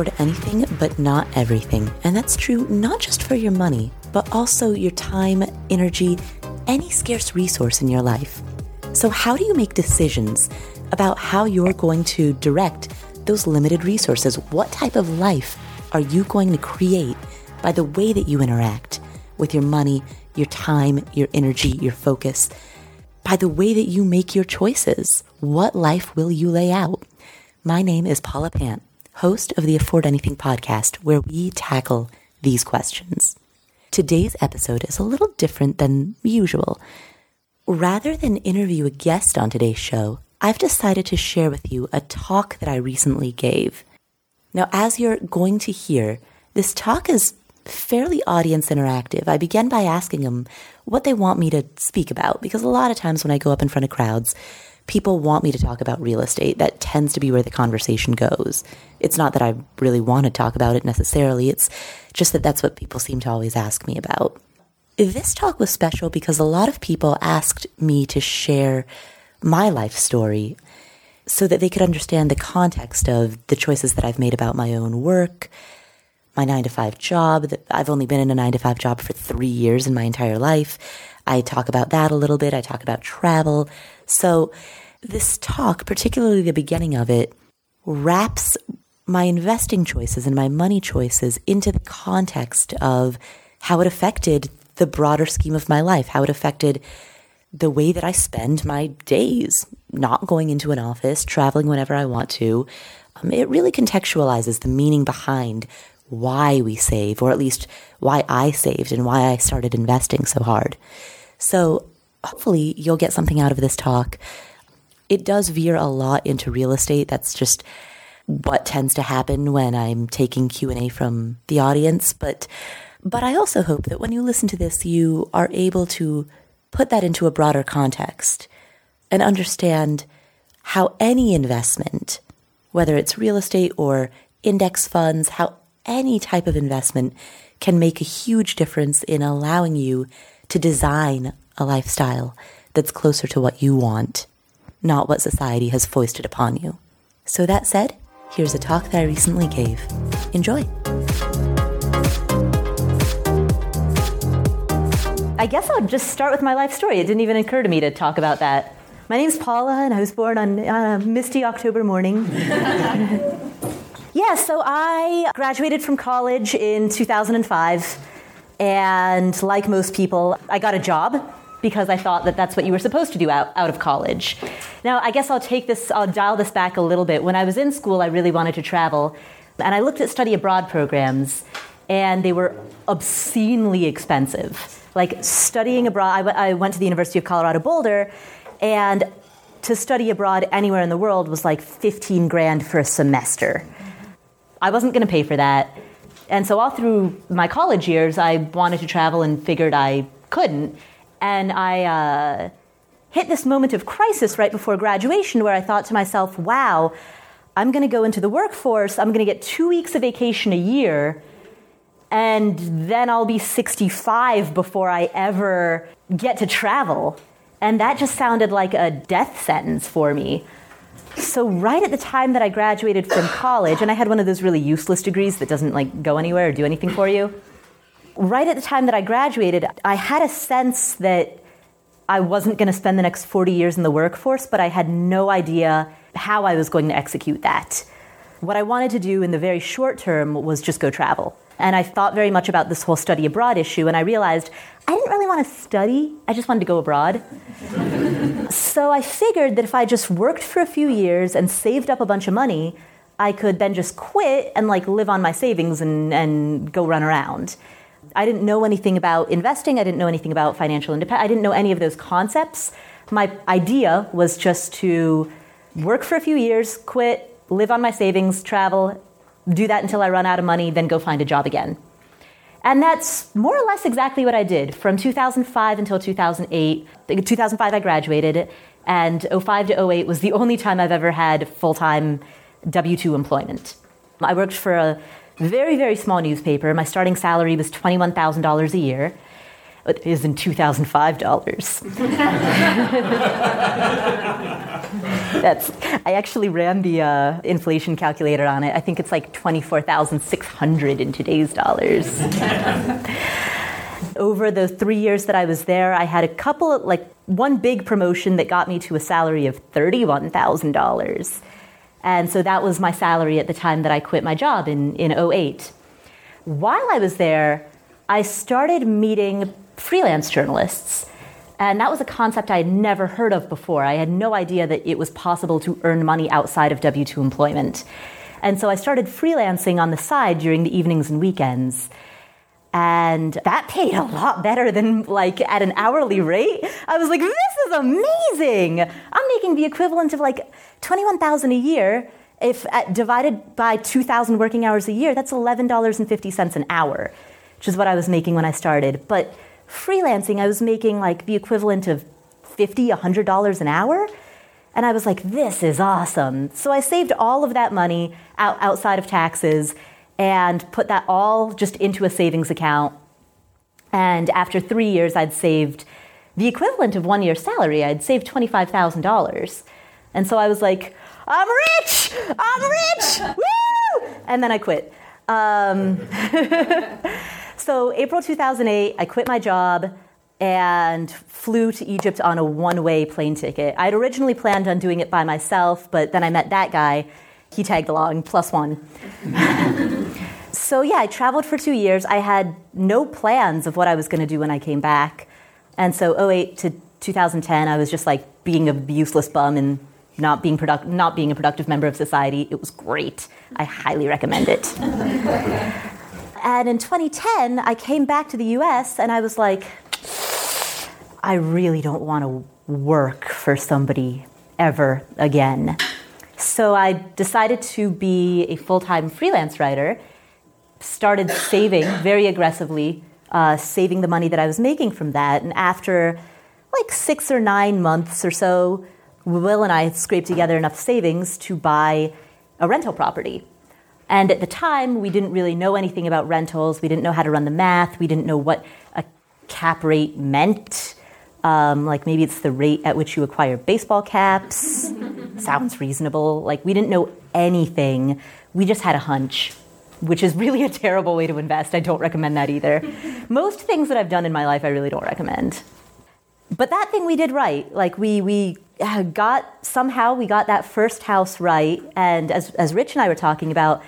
afford anything, but not everything. And that's true not just for your money, but also your time, energy, any scarce resource in your life. So, how do you make decisions about how you're going to direct those limited resources? What type of life are you going to create by the way that you interact with your money, your time, your energy, your focus? By the way that you make your choices, what life will you lay out? My name is Paula Pant, host of the Afford Anything podcast, where we tackle these questions. Today's episode is a little different than usual. Rather than interview a guest on today's show, I've decided to share with you a talk that I recently gave. Now, as you're going to hear, this talk is fairly audience interactive. I began by asking them what they want me to speak about, because a lot of times when I go up in front of crowds, people want me to talk about real estate. That tends to be where the conversation goes. It's not that I really want to talk about it necessarily, it's just that that's what people seem to always ask me about. This talk was special because a lot of people asked me to share my life story so that they could understand the context of the choices that I've made about my own work, my nine to five job. I've only been in a nine to five job for three years in my entire life. I talk about that a little bit. I talk about travel. So this talk, particularly the beginning of it, wraps my investing choices and my money choices into the context of how it affected the broader scheme of my life, how it affected the way that I spend my days, not going into an office, traveling whenever I want to. Um, it really contextualizes the meaning behind why we save, or at least why I saved and why I started investing so hard. So hopefully you'll get something out of this talk it does veer a lot into real estate. That's just what tends to happen when I'm taking Q&A from the audience, but but I also hope that when you listen to this you are able to put that into a broader context and understand how any investment, whether it's real estate or index funds, how any type of investment can make a huge difference in allowing you to design a lifestyle that's closer to what you want not what society has foisted upon you. So, that said, here's a talk that I recently gave. Enjoy. I guess I'll just start with my life story. It didn't even occur to me to talk about that. My name's Paula, and I was born on a misty October morning. yeah, so I graduated from college in 2005, and like most people, I got a job because I thought that that's what you were supposed to do out, out of college. Now, I guess I'll take this, I'll dial this back a little bit. When I was in school, I really wanted to travel, and I looked at study abroad programs, and they were obscenely expensive. Like studying abroad, I, w- I went to the University of Colorado Boulder, and to study abroad anywhere in the world was like 15 grand for a semester. I wasn't going to pay for that. And so, all through my college years, I wanted to travel and figured I couldn't. And I uh, hit this moment of crisis right before graduation where I thought to myself, wow, I'm going to go into the workforce, I'm going to get two weeks of vacation a year, and then I'll be 65 before I ever get to travel. And that just sounded like a death sentence for me. So right at the time that I graduated from college, and I had one of those really useless degrees that doesn't like go anywhere or do anything for you right at the time that I graduated, I had a sense that I wasn't going to spend the next 40 years in the workforce, but I had no idea how I was going to execute that. What I wanted to do in the very short term was just go travel. And I thought very much about this whole study abroad issue, and I realized I didn't really want to study, I just wanted to go abroad. so I figured that if I just worked for a few years and saved up a bunch of money, I could then just quit and like live on my savings and, and go run around. I didn't know anything about investing. I didn't know anything about financial independence. I didn't know any of those concepts. My idea was just to work for a few years, quit, live on my savings, travel, do that until I run out of money, then go find a job again. And that's more or less exactly what I did from 2005 until 2008. 2005, I graduated, and 05 to 08 was the only time I've ever had full time W 2 employment. I worked for a very, very small newspaper. My starting salary was $21,000 a year. is in 2005 dollars. That's I actually ran the uh, inflation calculator on it. I think it's like 24,600 in today's dollars. Over the 3 years that I was there, I had a couple of like one big promotion that got me to a salary of $31,000. And so that was my salary at the time that I quit my job in in 08. While I was there, I started meeting freelance journalists. And that was a concept I had never heard of before. I had no idea that it was possible to earn money outside of W 2 employment. And so I started freelancing on the side during the evenings and weekends. And that paid a lot better than like at an hourly rate. I was like, this is amazing. I'm making the equivalent of like 21,000 a year. If at, divided by 2,000 working hours a year, that's $11.50 an hour, which is what I was making when I started. But freelancing, I was making like the equivalent of $50, $100 an hour. And I was like, this is awesome. So I saved all of that money out, outside of taxes and put that all just into a savings account. And after three years, I'd saved the equivalent of one year's salary. I'd saved $25,000. And so I was like, I'm rich! I'm rich! Woo! And then I quit. Um, So, April 2008, I quit my job and flew to Egypt on a one way plane ticket. I'd originally planned on doing it by myself, but then I met that guy. He tagged along, plus one. so, yeah, I traveled for two years. I had no plans of what I was going to do when I came back. And so, 08 to 2010, I was just like being a useless bum and not being, product- not being a productive member of society. It was great. I highly recommend it. And in 2010, I came back to the US and I was like, I really don't want to work for somebody ever again. So I decided to be a full time freelance writer, started saving very aggressively, uh, saving the money that I was making from that. And after like six or nine months or so, Will and I had scraped together enough savings to buy a rental property. And at the time, we didn't really know anything about rentals. We didn't know how to run the math. We didn't know what a cap rate meant. Um, like maybe it's the rate at which you acquire baseball caps. Sounds reasonable. Like we didn't know anything. We just had a hunch, which is really a terrible way to invest. I don't recommend that either. Most things that I've done in my life, I really don't recommend. But that thing we did right. Like we we uh, got somehow we got that first house right. And as as Rich and I were talking about,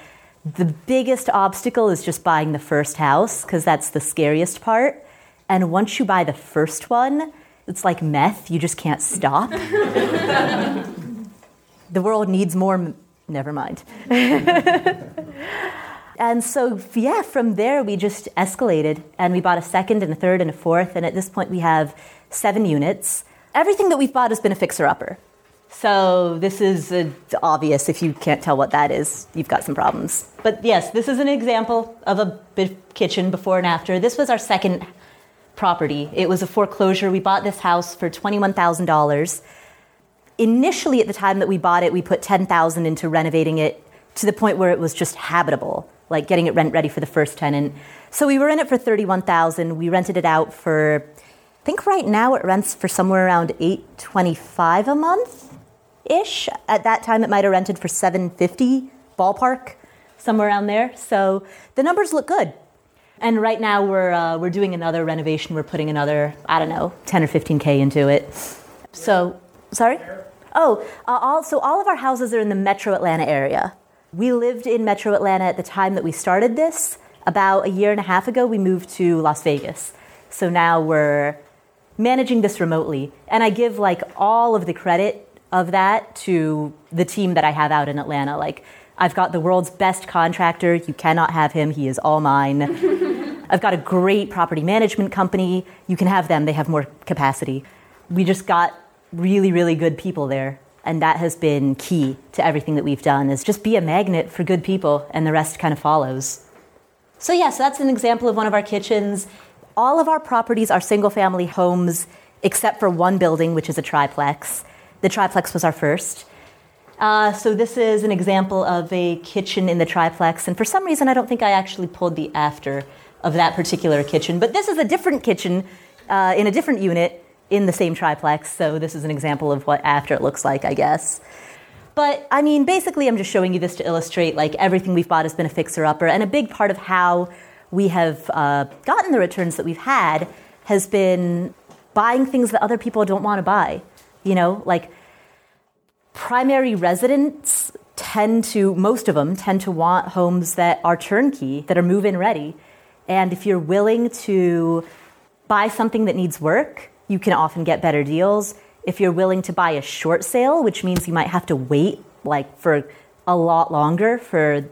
the biggest obstacle is just buying the first house because that's the scariest part. And once you buy the first one, it's like meth, you just can't stop. the world needs more. M- Never mind. and so, yeah, from there we just escalated and we bought a second and a third and a fourth. And at this point, we have seven units. Everything that we've bought has been a fixer upper. So this is uh, obvious. If you can't tell what that is, you've got some problems. But yes, this is an example of a kitchen before and after. This was our second property. It was a foreclosure. We bought this house for $21,000. Initially, at the time that we bought it, we put 10000 into renovating it to the point where it was just habitable, like getting it rent ready for the first tenant. So we were in it for 31000 We rented it out for, I think right now it rents for somewhere around 825 a month ish. At that time, it might have rented for 750 ballpark, somewhere around there. So the numbers look good. And right now, we're, uh, we're doing another renovation. We're putting another, I don't know, 10 or 15K into it. So, sorry? Oh, uh, all, so all of our houses are in the metro Atlanta area. We lived in metro Atlanta at the time that we started this. About a year and a half ago, we moved to Las Vegas. So now we're managing this remotely. And I give like all of the credit of that to the team that I have out in Atlanta. Like, I've got the world's best contractor. You cannot have him. He is all mine. I've got a great property management company. You can have them, they have more capacity. We just got really, really good people there. And that has been key to everything that we've done is just be a magnet for good people and the rest kind of follows. So yeah, so that's an example of one of our kitchens. All of our properties are single family homes except for one building which is a triplex. The triplex was our first. Uh, so this is an example of a kitchen in the triplex, and for some reason, I don't think I actually pulled the after of that particular kitchen. But this is a different kitchen uh, in a different unit in the same triplex. So this is an example of what after it looks like, I guess. But I mean, basically, I'm just showing you this to illustrate like everything we've bought has been a fixer upper, and a big part of how we have uh, gotten the returns that we've had has been buying things that other people don't want to buy. You know, like primary residents tend to, most of them tend to want homes that are turnkey, that are move in ready. And if you're willing to buy something that needs work, you can often get better deals. If you're willing to buy a short sale, which means you might have to wait like for a lot longer for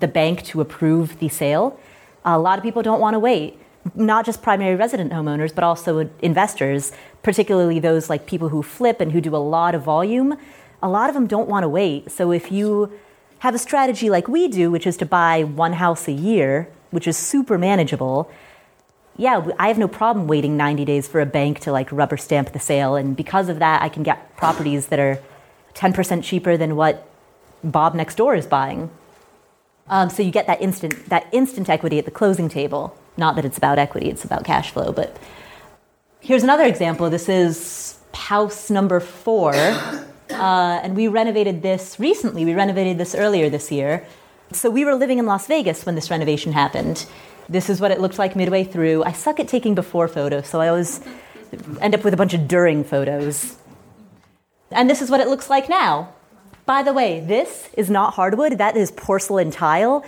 the bank to approve the sale, a lot of people don't want to wait. Not just primary resident homeowners, but also investors, particularly those like people who flip and who do a lot of volume a lot of them don't want to wait. So if you have a strategy like we do, which is to buy one house a year, which is super manageable, yeah, I have no problem waiting 90 days for a bank to like rubber stamp the sale. And because of that, I can get properties that are 10% cheaper than what Bob next door is buying. Um, so you get that instant, that instant equity at the closing table. Not that it's about equity, it's about cash flow. But here's another example. This is house number four. Uh, and we renovated this recently. We renovated this earlier this year. So we were living in Las Vegas when this renovation happened. This is what it looked like midway through. I suck at taking before photos, so I always end up with a bunch of during photos. And this is what it looks like now. By the way, this is not hardwood. That is porcelain tile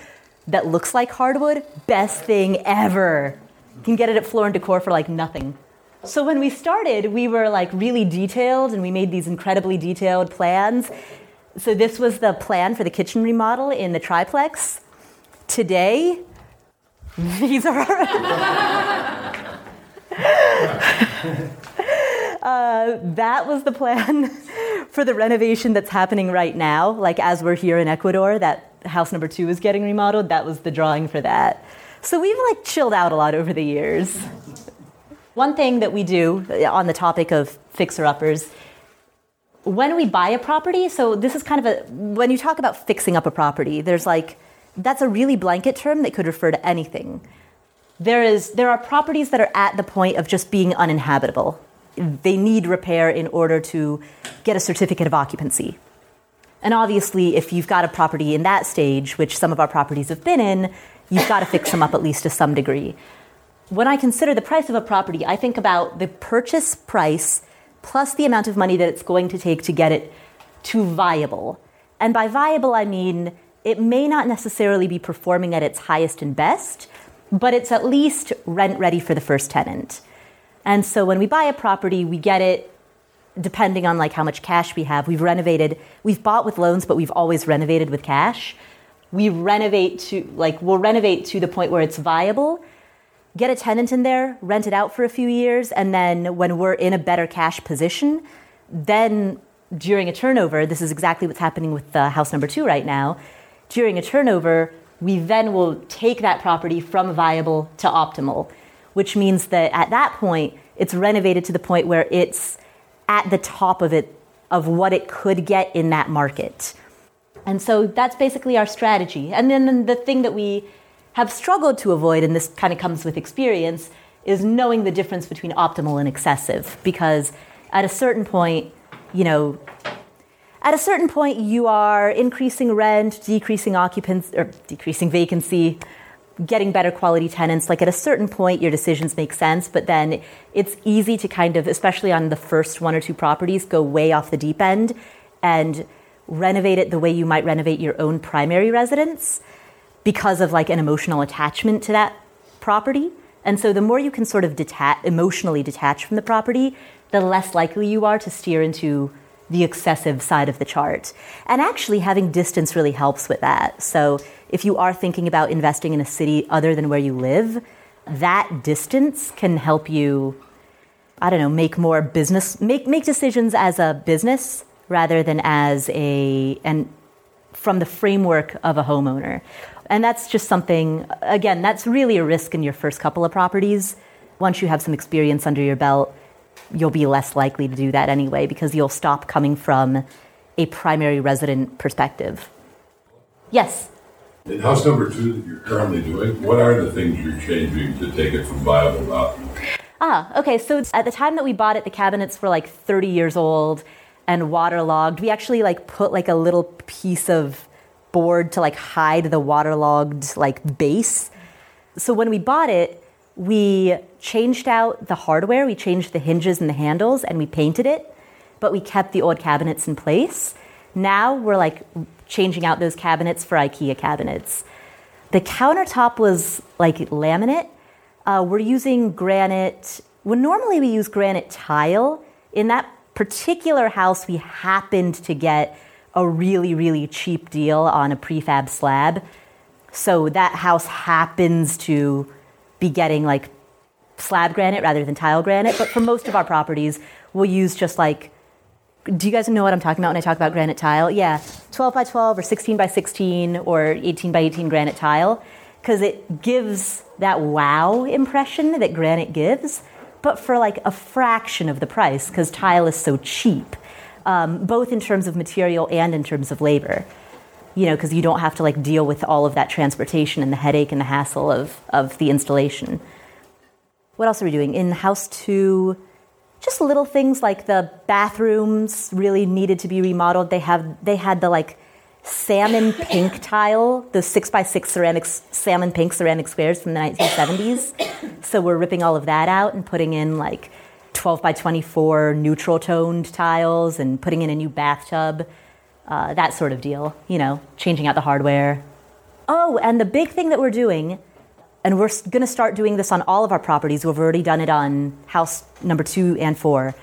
that looks like hardwood. Best thing ever. You can get it at Floor and Decor for like nothing. So when we started, we were like really detailed and we made these incredibly detailed plans. So this was the plan for the kitchen remodel in the triplex. Today, these are uh, that was the plan for the renovation that's happening right now. Like as we're here in Ecuador, that house number two is getting remodeled. That was the drawing for that. So we've like chilled out a lot over the years. One thing that we do on the topic of fixer uppers, when we buy a property, so this is kind of a, when you talk about fixing up a property, there's like, that's a really blanket term that could refer to anything. There, is, there are properties that are at the point of just being uninhabitable. They need repair in order to get a certificate of occupancy. And obviously, if you've got a property in that stage, which some of our properties have been in, you've got to fix them up at least to some degree when I consider the price of a property, I think about the purchase price plus the amount of money that it's going to take to get it to viable. And by viable, I mean it may not necessarily be performing at its highest and best, but it's at least rent ready for the first tenant. And so when we buy a property, we get it depending on like how much cash we have. We've renovated, we've bought with loans, but we've always renovated with cash. We renovate to like we'll renovate to the point where it's viable get a tenant in there, rent it out for a few years, and then when we're in a better cash position, then during a turnover, this is exactly what's happening with uh, house number two right now. During a turnover, we then will take that property from viable to optimal, which means that at that point, it's renovated to the point where it's at the top of it of what it could get in that market. And so that's basically our strategy. And then the thing that we have struggled to avoid, and this kind of comes with experience, is knowing the difference between optimal and excessive. Because at a certain point, you know, at a certain point, you are increasing rent, decreasing occupancy, or decreasing vacancy, getting better quality tenants. Like at a certain point, your decisions make sense, but then it's easy to kind of, especially on the first one or two properties, go way off the deep end and renovate it the way you might renovate your own primary residence because of like an emotional attachment to that property. And so the more you can sort of detach, emotionally detach from the property, the less likely you are to steer into the excessive side of the chart. And actually, having distance really helps with that. So if you are thinking about investing in a city other than where you live, that distance can help you, I don't know, make more business, make, make decisions as a business rather than as a, and from the framework of a homeowner. And that's just something, again, that's really a risk in your first couple of properties. Once you have some experience under your belt, you'll be less likely to do that anyway because you'll stop coming from a primary resident perspective. Yes? In house number two that you're currently doing, what are the things you're changing to take it from viable out? Ah, okay. So at the time that we bought it, the cabinets were like 30 years old and waterlogged. We actually like put like a little piece of board to like hide the waterlogged like base. So when we bought it, we changed out the hardware, we changed the hinges and the handles, and we painted it, but we kept the old cabinets in place. Now we're like changing out those cabinets for IKEA cabinets. The countertop was like laminate. Uh, we're using granite. Well, normally we use granite tile. In that particular house, we happened to get a really, really cheap deal on a prefab slab. So that house happens to be getting like slab granite rather than tile granite. But for most of our properties, we'll use just like do you guys know what I'm talking about when I talk about granite tile? Yeah, 12 by 12 or 16 by 16 or 18 by 18 granite tile because it gives that wow impression that granite gives, but for like a fraction of the price because tile is so cheap, um, both in terms of material and in terms of labor. You know, because you don't have to like deal with all of that transportation and the headache and the hassle of, of the installation. What else are we doing? In house two, just little things like the bathrooms really needed to be remodeled. They have they had the like salmon pink tile, those six by six ceramic salmon pink ceramic squares from the 1970s. So we're ripping all of that out and putting in like 12 by 24 neutral toned tiles and putting in a new bathtub, uh, that sort of deal. You know, changing out the hardware. Oh, and the big thing that we're doing and we're going to start doing this on all of our properties. We've already done it on house number two and four.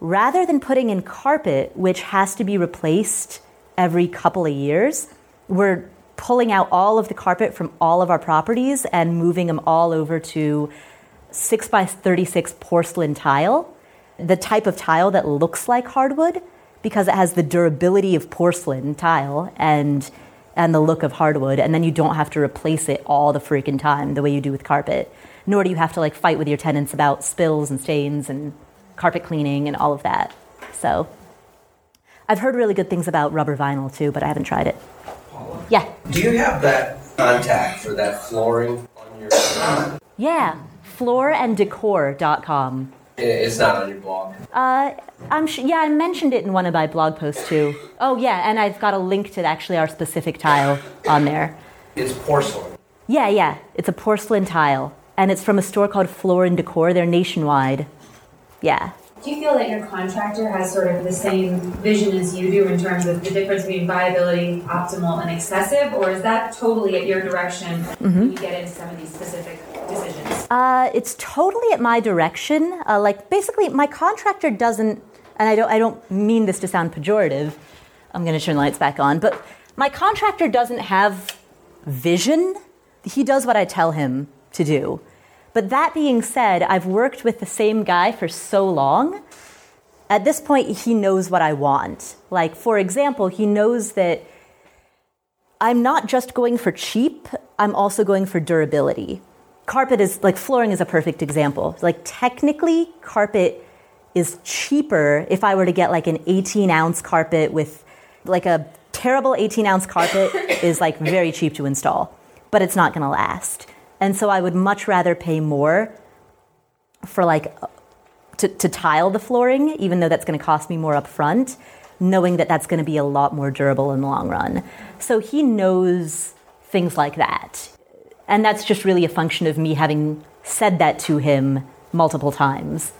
Rather than putting in carpet, which has to be replaced every couple of years, we're pulling out all of the carpet from all of our properties and moving them all over to 6 by 36 porcelain tile, the type of tile that looks like hardwood because it has the durability of porcelain tile and and the look of hardwood, and then you don't have to replace it all the freaking time the way you do with carpet. Nor do you have to like fight with your tenants about spills and stains and carpet cleaning and all of that. So, I've heard really good things about rubber vinyl too, but I haven't tried it. Yeah, Do you have that contact for that flooring on your? yeah. Flooranddecor.com. It's not on your blog. Uh, I'm sh- yeah, I mentioned it in one of my blog posts too. Oh yeah, and I've got a link to actually our specific tile on there. It's porcelain. Yeah, yeah, it's a porcelain tile, and it's from a store called Floor and Decor. They're nationwide. Yeah. Do you feel that your contractor has sort of the same vision as you do in terms of the difference between viability, optimal, and excessive, or is that totally at your direction when you get into some of these specific decisions? Uh, it's totally at my direction. Uh, like basically, my contractor doesn't, and I don't. I don't mean this to sound pejorative. I'm going to turn the lights back on, but my contractor doesn't have vision. He does what I tell him to do. But that being said, I've worked with the same guy for so long. At this point, he knows what I want. Like, for example, he knows that I'm not just going for cheap, I'm also going for durability. Carpet is like flooring is a perfect example. Like, technically, carpet is cheaper if I were to get like an 18 ounce carpet with like a terrible 18 ounce carpet is like very cheap to install, but it's not going to last. And so I would much rather pay more for like to, to tile the flooring, even though that's going to cost me more up front, knowing that that's going to be a lot more durable in the long run. So he knows things like that. And that's just really a function of me having said that to him multiple times.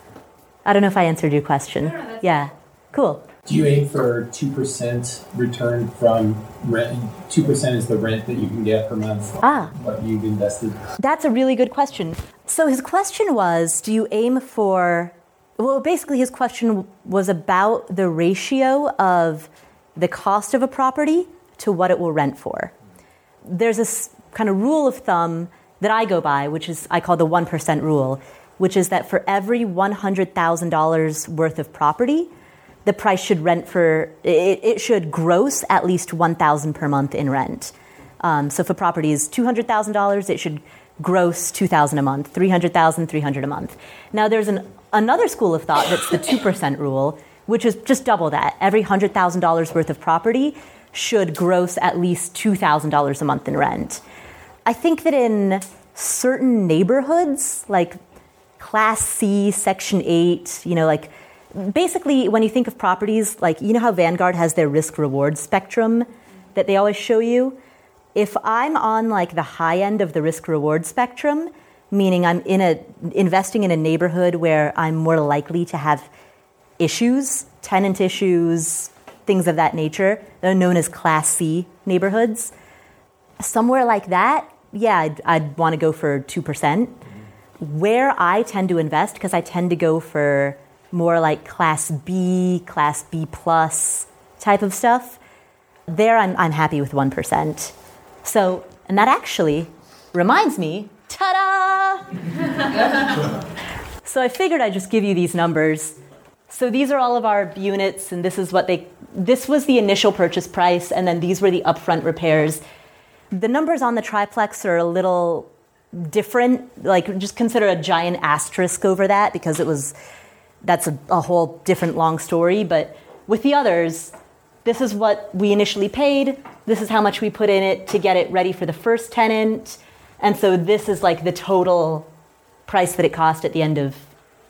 I don't know if I answered your question. yeah. Cool. Do you aim for two percent return from rent? Two percent is the rent that you can get per month. Ah. What you've invested. That's a really good question. So his question was Do you aim for. Well, basically, his question was about the ratio of the cost of a property to what it will rent for. There's this kind of rule of thumb that I go by, which is I call the 1% rule, which is that for every $100,000 worth of property, the price should rent for it, it should gross at least 1000 per month in rent. Um, so if a property is $200000 it should gross 2000 a month 300000 300 a month. Now there's an, another school of thought that's the 2% rule which is just double that. Every $100000 worth of property should gross at least $2,000 a month in rent. I think that in certain neighborhoods, like Class C, Section 8, you know, like basically when you think of properties, like you know how Vanguard has their risk reward spectrum that they always show you? If I'm on like the high end of the risk reward spectrum, meaning I'm in a investing in a neighborhood where I'm more likely to have issues, tenant issues, things of that nature. They're known as Class C neighborhoods. Somewhere like that, yeah, I'd, I'd want to go for 2%. Where I tend to invest, because I tend to go for more like Class B, Class B plus type of stuff, there I'm, I'm happy with 1%. So, and that actually reminds me ta da! so I figured I'd just give you these numbers so these are all of our units, and this is what they. This was the initial purchase price, and then these were the upfront repairs. The numbers on the triplex are a little different. Like, just consider a giant asterisk over that because it was. That's a, a whole different long story. But with the others, this is what we initially paid. This is how much we put in it to get it ready for the first tenant, and so this is like the total price that it cost at the end of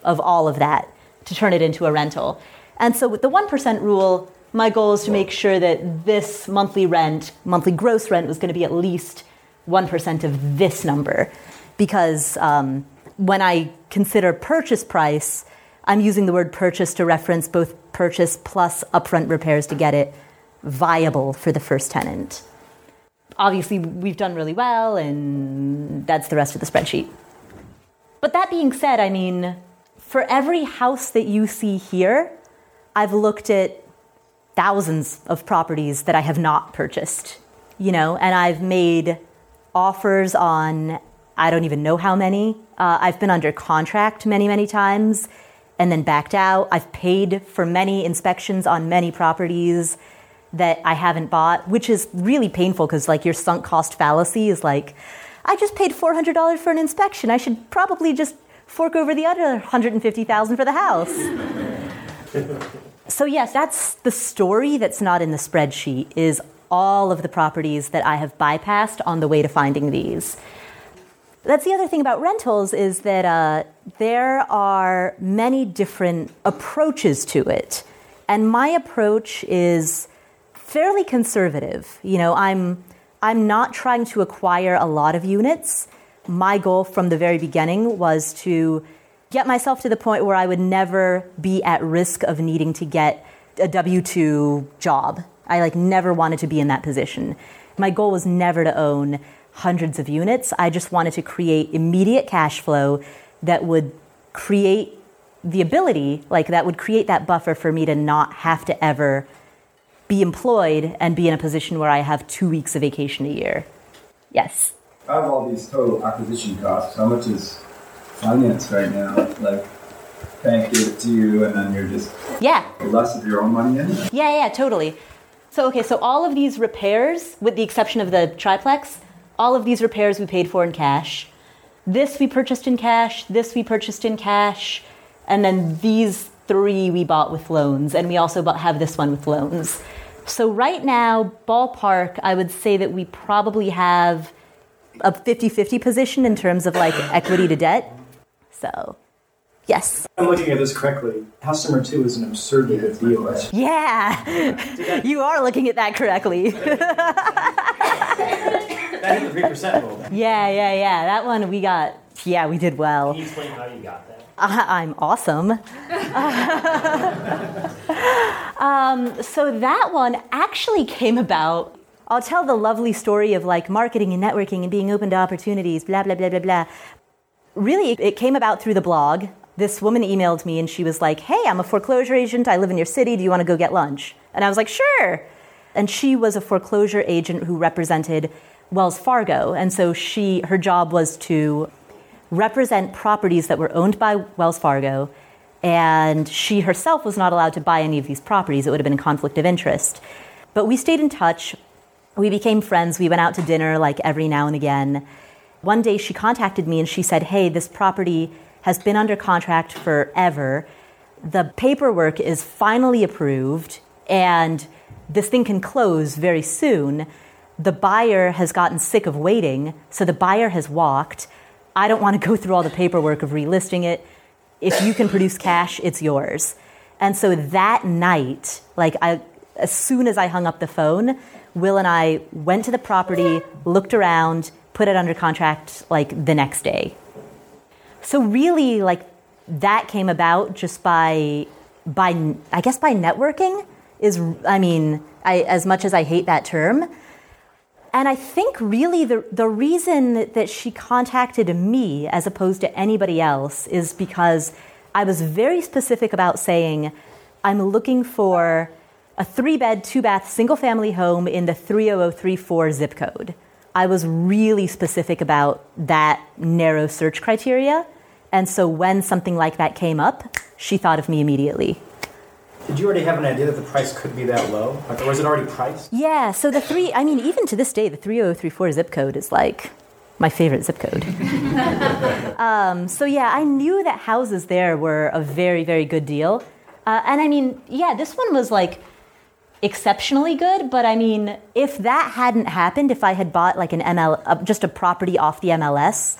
of all of that to turn it into a rental. And so with the 1% rule, my goal is to make sure that this monthly rent, monthly gross rent, was going to be at least 1% of this number. Because um, when I consider purchase price, I'm using the word purchase to reference both purchase plus upfront repairs to get it viable for the first tenant. Obviously, we've done really well, and that's the rest of the spreadsheet. But that being said, I mean, for every house that you see here, I've looked at thousands of properties that I have not purchased, you know, and I've made offers on I don't even know how many. Uh, I've been under contract many, many times and then backed out. I've paid for many inspections on many properties that I haven't bought, which is really painful because, like, your sunk cost fallacy is like, I just paid $400 for an inspection. I should probably just fork over the other 150,000 for the house. so yes, that's the story that's not in the spreadsheet is all of the properties that I have bypassed on the way to finding these. That's the other thing about rentals is that uh, there are many different approaches to it. And my approach is fairly conservative. You know, I'm I'm not trying to acquire a lot of units my goal from the very beginning was to get myself to the point where I would never be at risk of needing to get a W 2 job. I like never wanted to be in that position. My goal was never to own hundreds of units. I just wanted to create immediate cash flow that would create the ability, like that would create that buffer for me to not have to ever be employed and be in a position where I have two weeks of vacation a year. Yes out of all these total acquisition costs, how much is financed right now? Like, bank gave it to you, and then you're just yeah less of your own money in. Yeah, yeah, totally. So okay, so all of these repairs, with the exception of the triplex, all of these repairs we paid for in cash. This we purchased in cash. This we purchased in cash, and then these three we bought with loans, and we also bought, have this one with loans. So right now, ballpark, I would say that we probably have a 50-50 position in terms of like equity to debt. So, yes. I'm looking at this correctly. Number two is an absurdly good deal. Yeah, you are looking at that correctly. that hit the three percent rule. Yeah, yeah, yeah. That one we got. Yeah, we did well. Can you explain how you got that? I, am awesome. um, so that one actually came about I'll tell the lovely story of like marketing and networking and being open to opportunities, blah, blah, blah, blah, blah. Really, it came about through the blog. This woman emailed me and she was like, Hey, I'm a foreclosure agent. I live in your city. Do you want to go get lunch? And I was like, Sure. And she was a foreclosure agent who represented Wells Fargo. And so she, her job was to represent properties that were owned by Wells Fargo. And she herself was not allowed to buy any of these properties. It would have been a conflict of interest. But we stayed in touch we became friends. We went out to dinner like every now and again. One day she contacted me and she said, Hey, this property has been under contract forever. The paperwork is finally approved. and this thing can close very soon. The buyer has gotten sick of waiting, so the buyer has walked. I don't want to go through all the paperwork of relisting it. If you can produce cash, it's yours. And so that night, like I, as soon as I hung up the phone, Will and I went to the property, looked around, put it under contract like the next day. So really, like that came about just by by I guess by networking is I mean I as much as I hate that term. And I think really the, the reason that she contacted me as opposed to anybody else is because I was very specific about saying, I'm looking for a three bed, two bath, single family home in the 30034 zip code. I was really specific about that narrow search criteria. And so when something like that came up, she thought of me immediately. Did you already have an idea that the price could be that low? Like, or was it already priced? Yeah, so the three, I mean, even to this day, the 3034 zip code is like my favorite zip code. um, so yeah, I knew that houses there were a very, very good deal. Uh, and I mean, yeah, this one was like exceptionally good, but I mean, if that hadn't happened, if I had bought like an ML, uh, just a property off the MLS,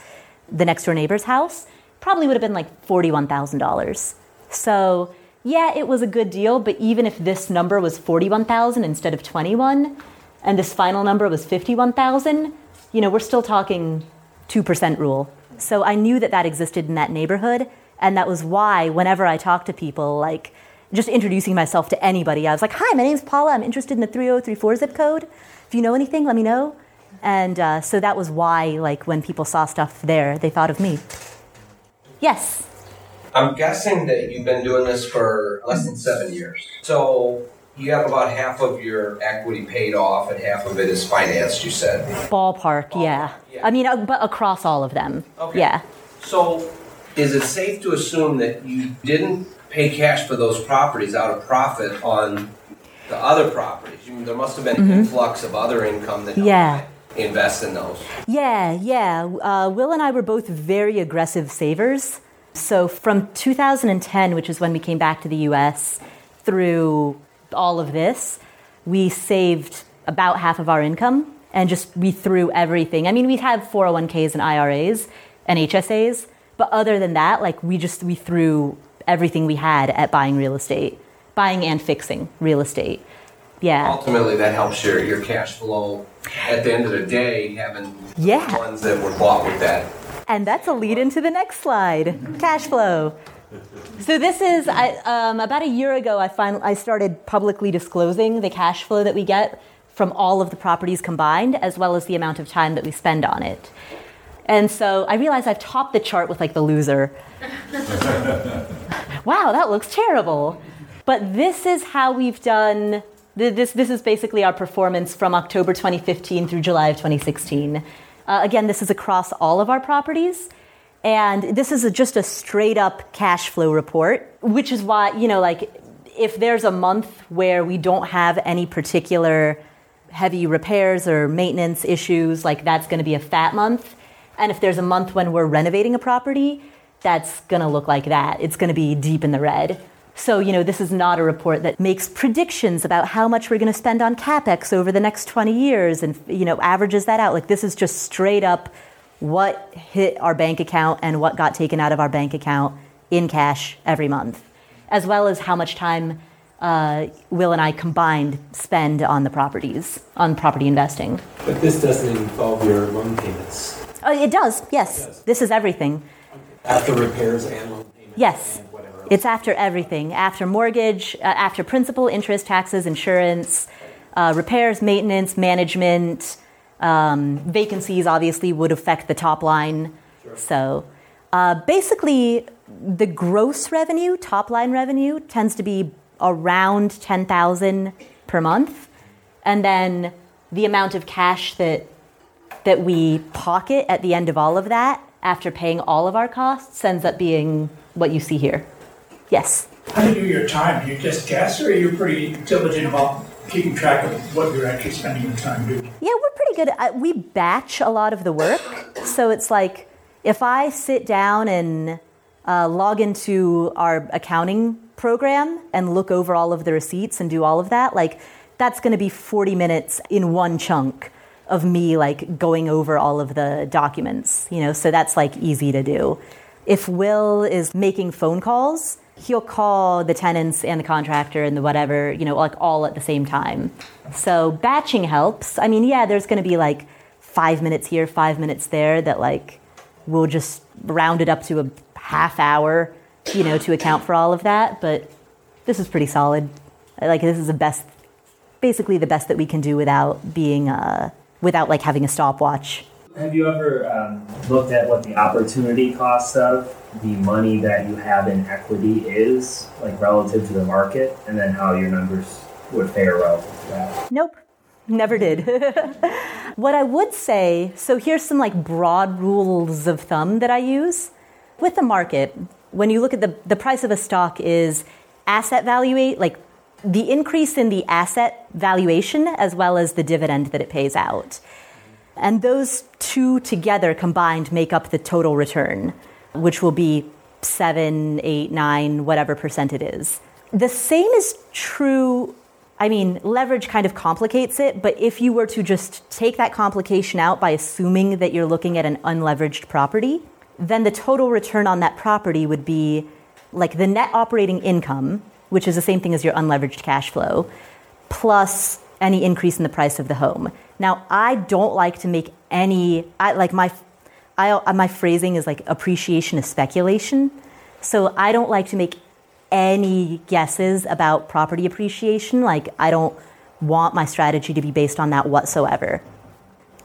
the next door neighbor's house, probably would have been like $41,000. So yeah, it was a good deal, but even if this number was 41,000 instead of 21 and this final number was 51,000, you know, we're still talking 2% rule. So I knew that that existed in that neighborhood, and that was why whenever I talk to people like just introducing myself to anybody, I was like, "Hi, my name's Paula. I'm interested in the 3034 zip code. If you know anything, let me know." And uh, so that was why, like, when people saw stuff there, they thought of me. Yes. I'm guessing that you've been doing this for less than seven years. So you have about half of your equity paid off and half of it is financed, you said. Ballpark, yeah. yeah. I mean, uh, but across all of them. Okay. Yeah. So is it safe to assume that you didn't pay cash for those properties out of profit on the other properties? You mean, there must have been an influx of other income that Yeah. you invest in those. Yeah, yeah. Uh, Will and I were both very aggressive savers. So from 2010, which is when we came back to the US, through all of this, we saved about half of our income and just we threw everything. I mean, we have 401ks and IRAs and HSAs, but other than that, like we just we threw everything we had at buying real estate, buying and fixing real estate. Yeah. Ultimately, that helps your, your cash flow at the end of the day, having Yeah. ones that were bought with that. And that's a lead into the next slide cash flow. So, this is I, um, about a year ago, I, fin- I started publicly disclosing the cash flow that we get from all of the properties combined, as well as the amount of time that we spend on it. And so I realize I've topped the chart with like the loser. wow, that looks terrible. But this is how we've done. This, this is basically our performance from October 2015 through July of 2016. Uh, again, this is across all of our properties. And this is a, just a straight up cash flow report, which is why, you know, like if there's a month where we don't have any particular heavy repairs or maintenance issues, like that's going to be a fat month. And if there's a month when we're renovating a property, that's going to look like that. It's going to be deep in the red. So, you know, this is not a report that makes predictions about how much we're going to spend on capex over the next 20 years and, you know, averages that out. Like, this is just straight up what hit our bank account and what got taken out of our bank account in cash every month, as well as how much time uh, Will and I combined spend on the properties, on property investing. But this doesn't involve your loan payments Uh, it does, yes. does. This is everything. after repairs and loan payments. Yes. And whatever. It's after everything, after mortgage, uh, after principal, interest, taxes, insurance, uh, repairs, maintenance, management. Um, vacancies obviously would affect the top line. So uh, basically, the gross revenue, top line revenue, tends to be around 10,000 per month. And then the amount of cash that that we pocket at the end of all of that after paying all of our costs ends up being what you see here. Yes. How do you do your time? Do you just guess, or are you pretty diligent about keeping track of what you're actually spending your time doing? Yeah, we're pretty good. At, we batch a lot of the work. So it's like if I sit down and uh, log into our accounting program and look over all of the receipts and do all of that, like that's going to be 40 minutes in one chunk of me like going over all of the documents, you know, so that's like easy to do. If Will is making phone calls, he'll call the tenants and the contractor and the whatever, you know, like all at the same time. So batching helps. I mean, yeah, there's going to be like five minutes here, five minutes there that like we'll just round it up to a half hour, you know, to account for all of that. But this is pretty solid. Like this is the best, basically the best that we can do without being, uh, without like having a stopwatch. Have you ever um, looked at what the opportunity cost of the money that you have in equity is, like relative to the market, and then how your numbers would fare relative to that? Nope. Never did. what I would say, so here's some like broad rules of thumb that I use. With the market, when you look at the, the price of a stock is asset value, like the increase in the asset valuation as well as the dividend that it pays out. And those two together combined make up the total return, which will be seven, eight, nine, whatever percent it is. The same is true. I mean, leverage kind of complicates it, but if you were to just take that complication out by assuming that you're looking at an unleveraged property, then the total return on that property would be like the net operating income, which is the same thing as your unleveraged cash flow, plus any increase in the price of the home. Now, I don't like to make any, I, like my, I, my phrasing is like appreciation is speculation. So I don't like to make any guesses about property appreciation. Like, I don't want my strategy to be based on that whatsoever.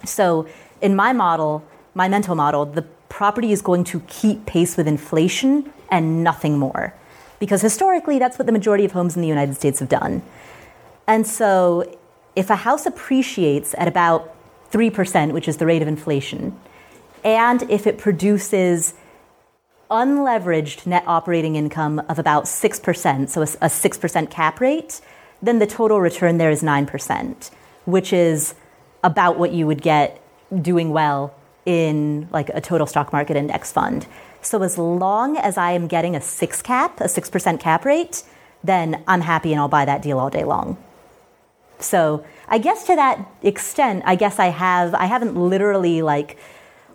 So, in my model, my mental model, the property is going to keep pace with inflation and nothing more. Because historically, that's what the majority of homes in the United States have done. And so, if a house appreciates at about 3%, which is the rate of inflation, and if it produces unleveraged net operating income of about 6%, so a, a 6% cap rate, then the total return there is 9%, which is about what you would get doing well in like a total stock market index fund. So as long as I am getting a 6 cap, a 6% cap rate, then I'm happy and I'll buy that deal all day long. So I guess to that extent, I guess I have I haven't literally like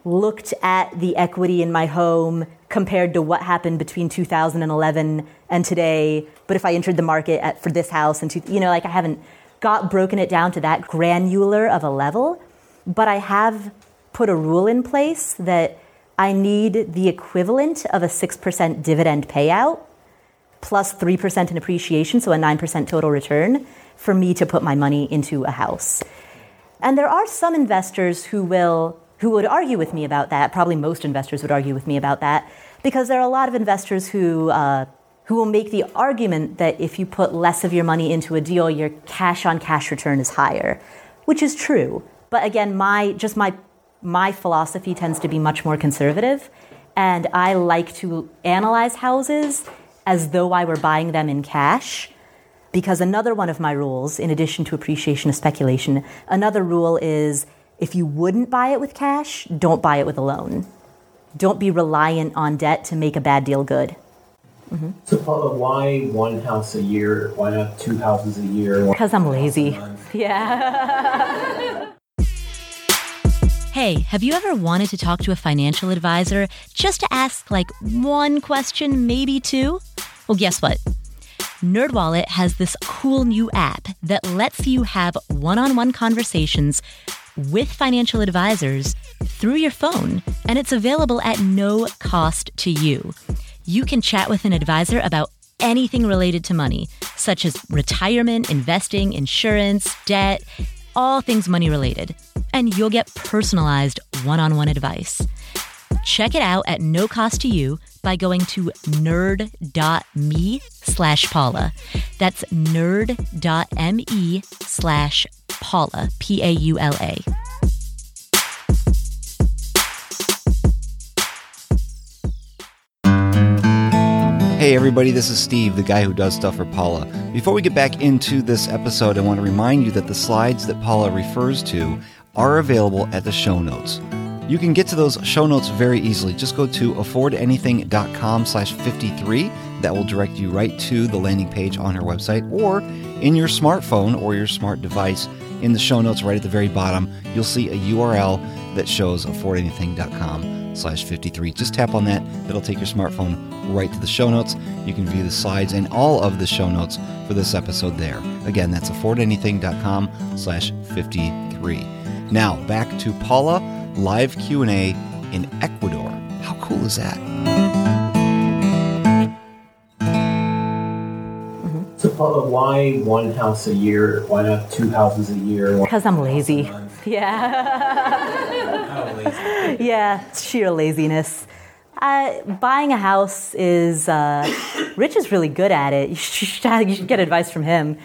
looked at the equity in my home compared to what happened between 2011 and today. But if I entered the market at, for this house and you know like I haven't got broken it down to that granular of a level, but I have put a rule in place that I need the equivalent of a 6% dividend payout plus 3% in appreciation, so a 9% total return for me to put my money into a house. And there are some investors who will who would argue with me about that. Probably most investors would argue with me about that because there are a lot of investors who uh, who will make the argument that if you put less of your money into a deal, your cash on cash return is higher, which is true. But again, my just my my philosophy tends to be much more conservative, and I like to analyze houses as though I were buying them in cash because another one of my rules, in addition to appreciation of speculation, another rule is if you wouldn't buy it with cash, don't buy it with a loan. Don't be reliant on debt to make a bad deal good. Mm-hmm. So, Paula, why one house a year? Why not two houses a year? Because I'm lazy. Yeah. hey, have you ever wanted to talk to a financial advisor just to ask like one question, maybe two? Well, guess what? NerdWallet has this cool new app that lets you have one-on-one conversations with financial advisors through your phone, and it's available at no cost to you. You can chat with an advisor about anything related to money, such as retirement, investing, insurance, debt, all things money related. And you'll get personalized one on one advice. Check it out at no cost to you by going to nerd.me slash Paula. That's nerd.me slash Paula, P A U L A. Hey everybody, this is Steve, the guy who does stuff for Paula. Before we get back into this episode, I want to remind you that the slides that Paula refers to are available at the show notes. You can get to those show notes very easily. Just go to affordanything.com slash 53 that will direct you right to the landing page on her website or in your smartphone or your smart device. In the show notes, right at the very bottom, you'll see a URL that shows affordanything.com slash 53. Just tap on that. That'll take your smartphone right to the show notes. You can view the slides and all of the show notes for this episode there. Again, that's affordanything.com slash 53. Now, back to Paula, live Q&A in Ecuador. How cool is that? So Paula, why one house a year? Why not two houses a year? Because I'm house a lazy. Yeah. yeah, it's sheer laziness. Uh, buying a house is, uh, Rich is really good at it. You should, you should get advice from him.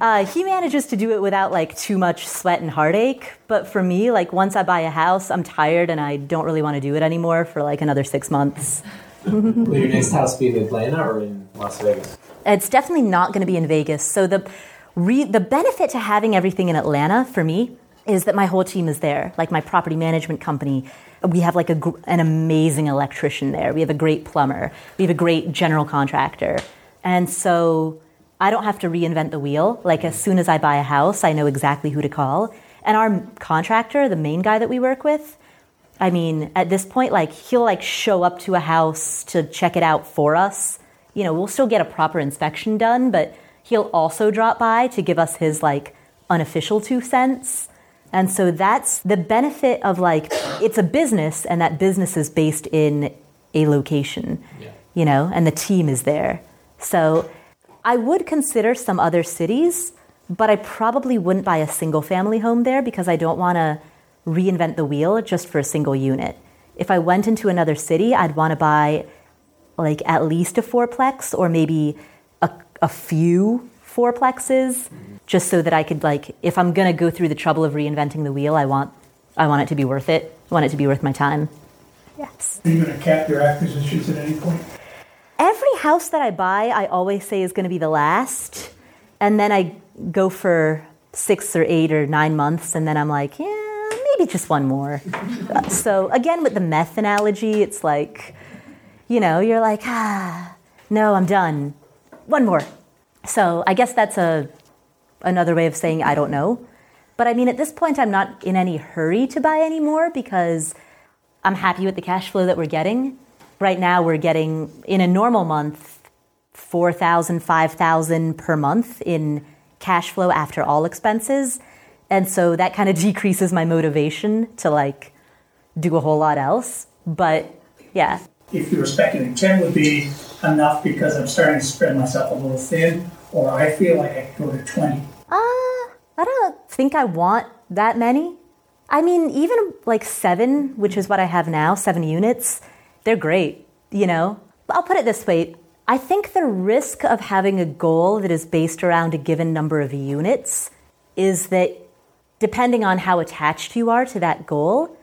Uh, he manages to do it without like too much sweat and heartache. But for me, like once I buy a house, I'm tired and I don't really want to do it anymore for like another six months. Will your next house be in Atlanta or in Las Vegas? It's definitely not going to be in Vegas. So the re- the benefit to having everything in Atlanta for me is that my whole team is there. Like my property management company, we have like a, gr- an amazing electrician there. We have a great plumber. We have a great general contractor, and so I don't have to reinvent the wheel. Like as soon as I buy a house, I know exactly who to call. And our contractor, the main guy that we work with, I mean, at this point, like he'll like show up to a house to check it out for us. You know, we'll still get a proper inspection done, but he'll also drop by to give us his like unofficial two cents. And so that's the benefit of like it's a business and that business is based in a location. You know, and the team is there. So I would consider some other cities, but I probably wouldn't buy a single family home there because I don't want to reinvent the wheel just for a single unit. If I went into another city, I'd want to buy like at least a fourplex or maybe a, a few fourplexes just so that I could like if I'm going to go through the trouble of reinventing the wheel, I want I want it to be worth it. I want it to be worth my time. Yes. Are you going to cap your acquisitions at any point? Every house that I buy, I always say is going to be the last. And then I go for six or eight or nine months, and then I'm like, yeah, maybe just one more. So, again, with the meth analogy, it's like, you know, you're like, ah, no, I'm done. One more. So, I guess that's a, another way of saying I don't know. But I mean, at this point, I'm not in any hurry to buy anymore because I'm happy with the cash flow that we're getting. Right now, we're getting in a normal month 4,000, 5,000 per month in cash flow after all expenses. And so that kind of decreases my motivation to like do a whole lot else. But yeah, If you were speculating, 10 would be enough because I'm starting to spread myself a little thin, or I feel like I could go to 20. Uh, I don't think I want that many. I mean, even like seven, which is what I have now, seven units, they're great, you know? I'll put it this way I think the risk of having a goal that is based around a given number of units is that depending on how attached you are to that goal,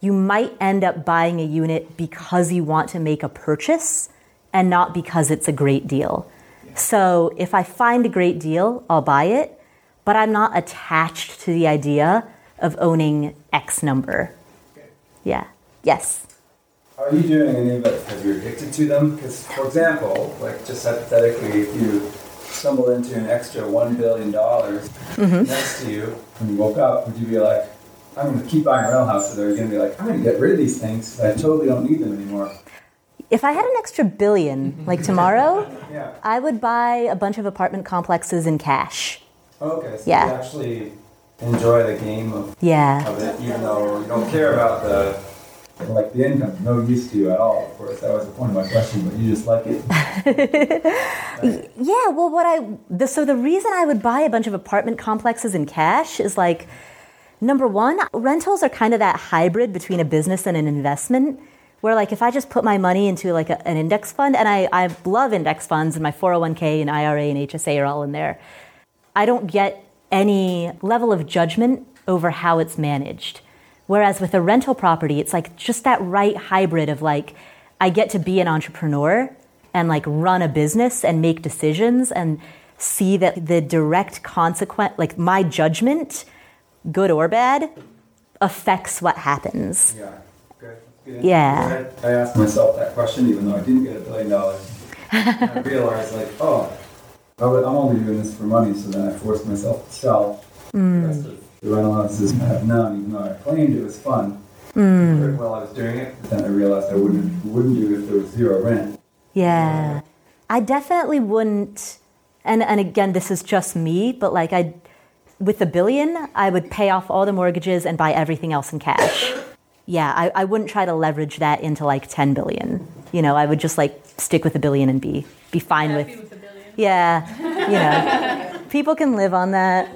you might end up buying a unit because you want to make a purchase and not because it's a great deal. So if I find a great deal, I'll buy it, but I'm not attached to the idea of owning X number. Yeah. Yes. Are you doing any of it because you're addicted to them? Because, for example, like just hypothetically, if you stumbled into an extra one billion dollars Mhm. next to you when you woke up, would you be like, "I'm going to keep buying rental houses"? Or are you going to be like, "I'm going to get rid of these things. I totally don't need them anymore." If I had an extra billion, like tomorrow, Yeah. I would buy a bunch of apartment complexes in cash. Okay. So Yeah. you actually enjoy the game of, Yeah. of it, even though you don't care about the like the income. No use to you at all. Of course, that was the point of my question, but you just like it. Yeah, well, what I the, so the reason I would buy a bunch of apartment complexes in cash is like number one, rentals are kind of that hybrid between a business and an investment. Where like if I just put my money into like a, an index fund, and I, I love index funds, and my 401k and IRA and HSA are all in there. I don't get any level of judgment over how it's managed. Whereas with a rental property, it's like just that right hybrid of like, I get to be an entrepreneur and like run a business and make decisions and see that the direct consequence, like my judgment, good or bad, affects what happens. Yeah. Good. Good. Yeah. I asked myself that question even though I didn't get a billion dollars. And I realized like, oh, I'm only doing this for money, so then I forced myself to sell mm. the rest of the rental houses I have now, even though I claimed it was fun. Mm. While I was doing it, but then I realized I wouldn't wouldn't do it if there was zero rent. Yeah. I definitely wouldn't and and again this is just me, but like I with a billion, I would pay off all the mortgages and buy everything else in cash. Yeah, I, I wouldn't try to leverage that into like 10 billion. You know, I would just like stick with a billion and be be fine with, Yeah, you know. people can live on that.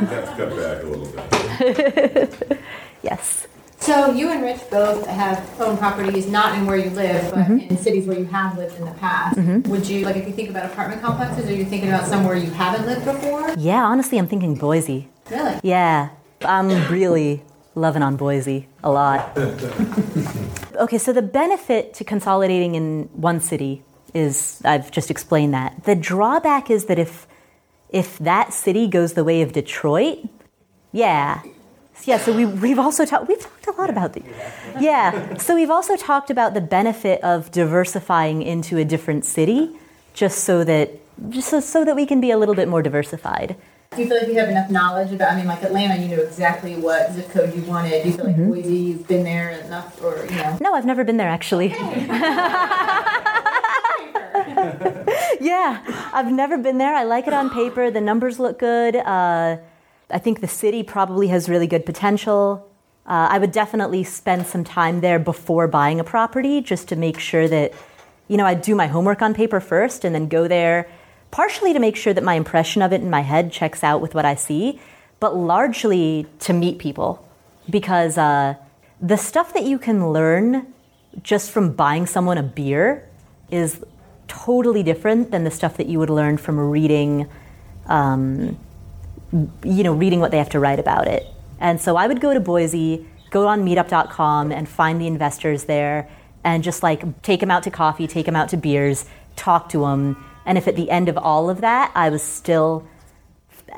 Let's cut back a little bit. Yes. So you and Rich both have own properties not in where you live, but Mhm. in cities where you have lived in the past. Mhm. Would you like if you think about apartment complexes? Are you thinking about somewhere you haven't lived before? Yeah, honestly, I'm thinking Boise. Really? Yeah, I'm really loving on Boise a lot. Okay, so the benefit to consolidating in one city is I've just explained that. The drawback is that if if that city goes the way of Detroit, yeah. Yeah, so we, we've also talked we've talked a lot about the Yeah. So we've also talked about the benefit of diversifying into a different city just so that just so, so that we can be a little bit more diversified. Do you feel like you have enough knowledge about? I mean, like Atlanta, you know exactly what zip code you wanted. Do you feel like Mhm. Boise, you've been there enough, or you know? No, I've never been there actually. yeah, I've never been there. I like it on paper. The numbers look good. Uh, I think the city probably has really good potential. Uh, I would definitely spend some time there before buying a property just to make sure that, you know, I do my homework on paper first and then go there, partially to make sure that my impression of it in my head checks out with what I see, but largely to meet people. Because uh, the stuff that you can learn just from buying someone a beer is totally different than the stuff that you would learn from reading, um, you know, reading what they have to write about it. And so I would go to Boise, go on meetup.com and find the investors there and just like take them out to coffee, take them out to beers, talk to them. And if at the end of all of that I was still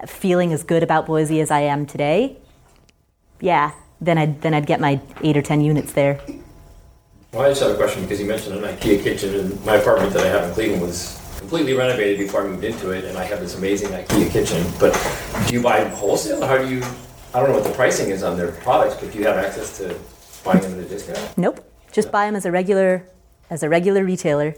feeling as good about Boise as I am today, yeah, then I'd, then I'd get my eight or 10 units there. Well, I just have a question because you mentioned an IKEA kitchen, and my apartment that I have in Cleveland was completely renovated before I moved into it, and I have this amazing IKEA kitchen. But do you buy them wholesale? How do you? I don't know what the pricing is on their products, but do you have access to buying them at a discount? Nope. Just buy them as a regular as a regular retailer.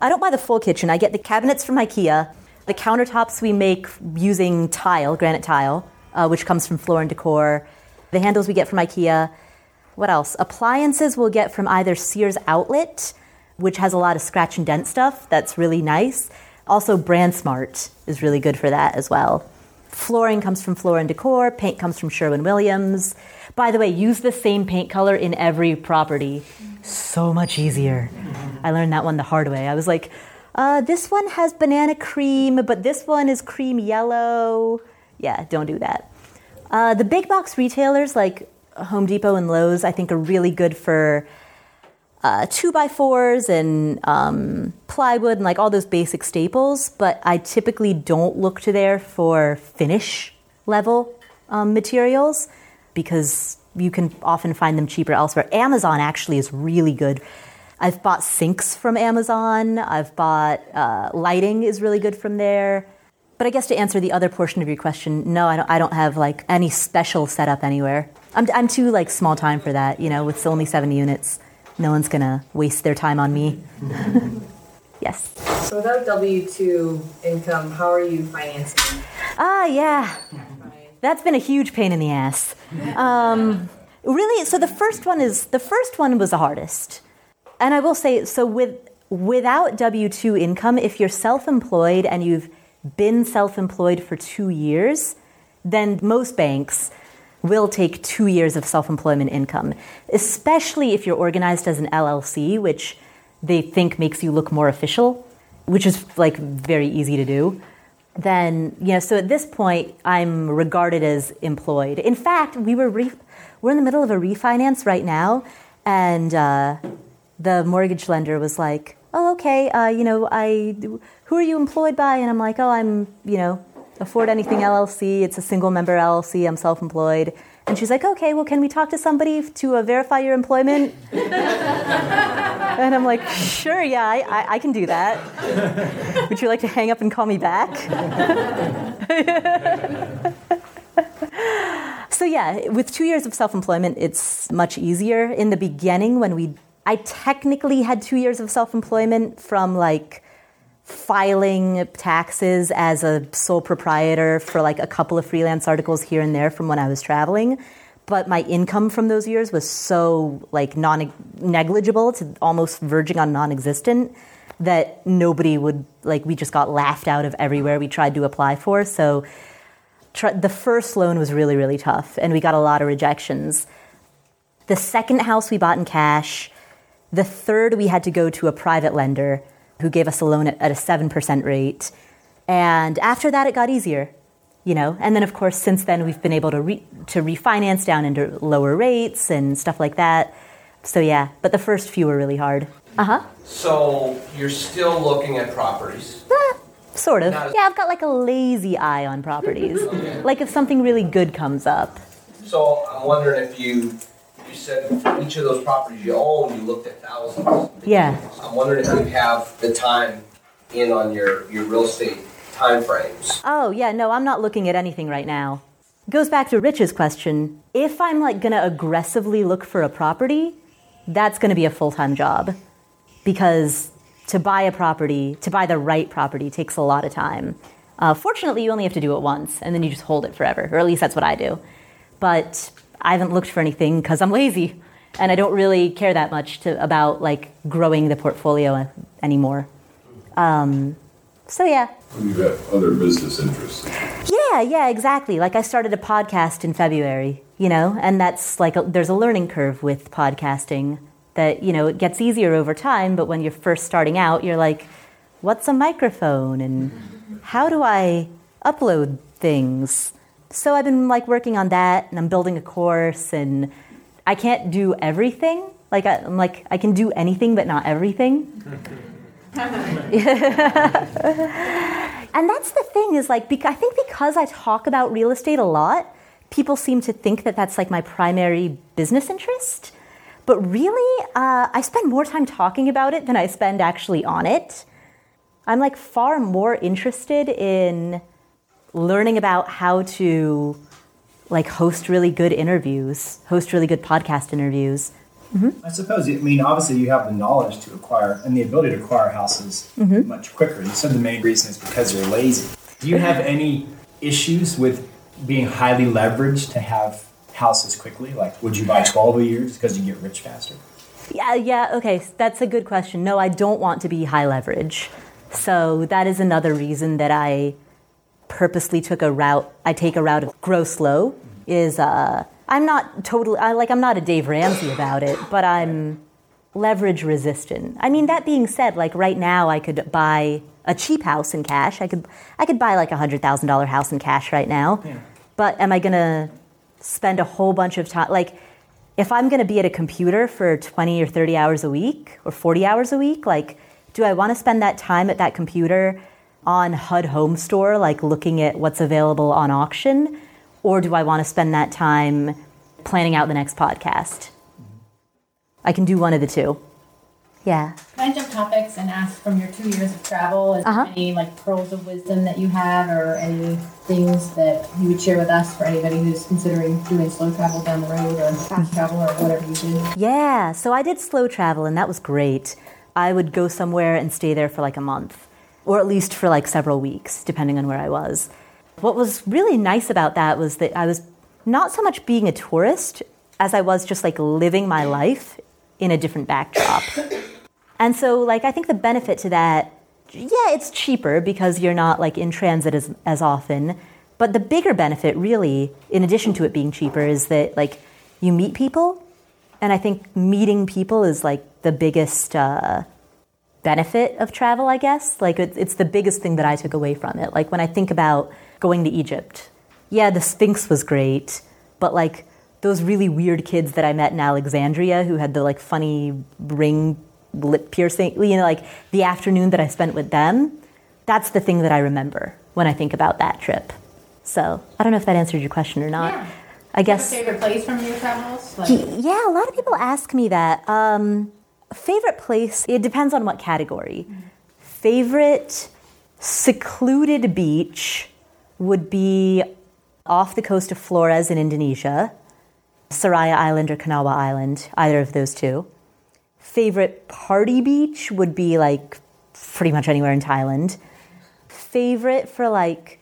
I don't buy the full kitchen. I get the cabinets from IKEA. The countertops we make using tile, granite tile, uh, which comes from Floor and Decor. The handles we get from IKEA. What else? Appliances we'll get from either Sears Outlet, which has a lot of scratch and dent stuff. That's really nice. Also, Brand Smart is really good for that as well. Flooring comes from Floor and Decor. Paint comes from Sherwin Williams. By the way, use the same paint color in every property. So much easier. I learned that one the hard way. I was like, uh, this one has banana cream, but this one is cream yellow. Yeah, don't do that. Uh, the big box retailers like Home Depot and Lowe's, I think, are really good for uh, two by fours and um, plywood and like all those basic staples. But I typically don't look to there for finish level um, materials because you can often find them cheaper elsewhere. Amazon actually is really good. I've bought sinks from Amazon. I've bought uh, lighting is really good from there. But I guess to answer the other portion of your question, no, I don't, I don't have like any special setup anywhere. I'm, I'm too like small time for that. You know, with only seven units, no one's gonna waste their time on me. yes. So without W two income, how are you financing? Ah, yeah. That's been a huge pain in the ass. Um, really, so the first one is the first one was the hardest. And I will say, so with without W two income, if you're self-employed and you've been self-employed for two years, then most banks will take two years of self-employment income, especially if you're organized as an LLC, which they think makes you look more official, which is like very easy to do then you know so at this point i'm regarded as employed. In fact we were re- we're in the middle of a refinance right now and uh, the mortgage lender was like oh okay uh, you know i who are you employed by? And i'm like oh i'm you know afford anything llc it's a single member llc i'm self-employed And she's like, okay, well, can we talk to somebody to uh, verify your employment? and I'm like, sure, yeah, I, I, I can do that. Would you like to hang up and call me back? so, yeah, with two years of self employment, it's much easier. In the beginning, when we, I technically had two years of self employment from like, filing taxes as a sole proprietor for like a couple of freelance articles here and there from when I was traveling. But my income from those years was so like non negligible to almost verging on non existent that nobody would like we just got laughed out of everywhere we tried to apply for. So tr- the first loan was really really tough and we got a lot of rejections. The second house we bought in cash. The third we had to go to a private lender who gave us a loan at, at a 7% rate. And after that, it got easier, you know. And then, of course, since then, we've been able to, re- to refinance down into lower rates and stuff like that. So, yeah, but the first few were really hard. Uh huh. So you're still looking at properties. Sort of. As- Yeah, I've got like a lazy eye on properties. like if something really good comes up. So I'm wondering if you, you said each of those properties you own, you looked at thousands. Yeah. I'm wondering if you have the time in on your, your real estate timeframes. Oh, yeah, no, I'm not looking at anything right now. Goes back to Rich's question. If I'm like gonna aggressively look for a property, that's gonna be a full time job. Because to buy a property, to buy the right property, takes a lot of time. Uh, fortunately, you only have to do it once and then you just hold it forever, or at least that's what I do. But I haven't looked for anything because I'm lazy and I don't really care that much to, about like growing the portfolio anymore. Um, so yeah, You have other business interests. yeah, yeah, exactly. Like I started a podcast in February, you know, and that's like a, there's a learning curve with podcasting that, you know, it gets easier over time, but when you're first starting out, you're like, what's a microphone and how do I upload things? So I've been like working on that and I'm building a course and I can't do everything. Like I, I'm like I can do anything but not everything. and that's the thing is like I think because I talk about real estate a lot, people seem to think that that's like my primary business interest. But really, uh, I spend more time talking about it than I spend actually on it. I'm like far more interested in learning about how to like host really good interviews, host really good podcast interviews. I suppose. I mean, obviously, you have the knowledge to acquire and the ability to acquire houses Mhm. much quicker. You said the main reason is because you're lazy. Do you have any issues with being highly leveraged to have houses quickly? Like, would you buy 12 a year because you get rich faster? Yeah, yeah, okay, that's a good question. No, I don't want to be high leverage. So that is another reason that I purposely took a route. I take a route of grow slow. Is uh, I'm not totally I like I'm not a Dave Ramsey about it, but I'm leverage resistant. I mean, that being said, like right now, I could buy a cheap house in cash. I could I could buy like a hundred thousand dollar house in cash right now. But am I gonna spend a whole bunch of time like? if I'm going to be at a computer for 20 or 30 hours a week or 40 hours a week, like, do I want to spend that time at that computer on HUD Home Store, like looking at what's available on auction? Or do I want to spend that time planning out the next podcast? I can do one of the two. Yeah. Can I jump topics and ask from your two years of travel, is Uh-huh. there any like pearls of wisdom that you have or any things that you would share with us for anybody who's considering doing slow travel down the road or fast travel or whatever you do? Yeah, so I did slow travel and that was great. I would go somewhere and stay there for like a month, or at least for like several weeks, depending on where I was. What was really nice about that was that I was not so much being a tourist as I was just like living my life in a different backdrop. And so, like, I think the benefit to that, yeah, it's cheaper because you're not like in transit as, as often. But the bigger benefit, really, in addition to it being cheaper, is that like you meet people, and I think meeting people is like the biggest uh, benefit of travel. I guess like it, it's the biggest thing that I took away from it. Like when I think about going to Egypt, yeah, the Sphinx was great, but like those really weird kids that I met in Alexandria who had the like funny ring lip piercing, you know, like the afternoon that I spent with them, that's the thing that I remember when I think about that trip. So I don't know if that answered your question or not. I guess. favorite place from your travels? Like, Yeah, a lot of people ask me that. Um, favorite place, it depends on what category. Favorite secluded beach would be off the coast of Flores in Indonesia, Seraya Island or Kanawa Island, either of those two. Favorite party beach would be like pretty much anywhere in Thailand. Favorite for like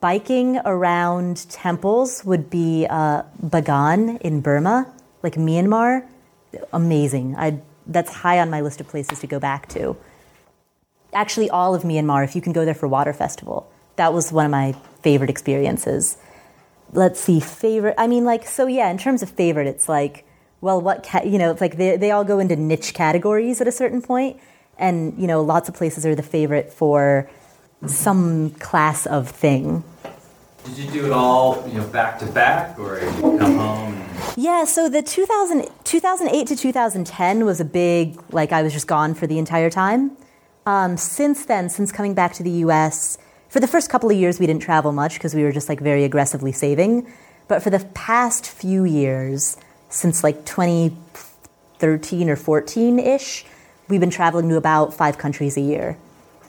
biking around temples would be uh, Bagan in Burma, like Myanmar. Amazing. I, that's high on my list of places to go back to. Actually, all of Myanmar, if you can go there for Water Festival, that was one of my favorite experiences. Let's see, favorite. I mean, like, so yeah, in terms of favorite, it's like, well, what, ca- you know, it's like they, they all go into niche categories at a certain point, And, you know, lots of places are the favorite for some class of thing. Did you do it all, you know, back to back, or you come home? Yeah, so the 2000, 2008 to 2010 was a big, like, I was just gone for the entire time. Um, since then, since coming back to the US, for the first couple of years, we didn't travel much because we were just like very aggressively saving. But for the past few years, since like 2013 or 14 ish, we've been traveling to about five countries a year.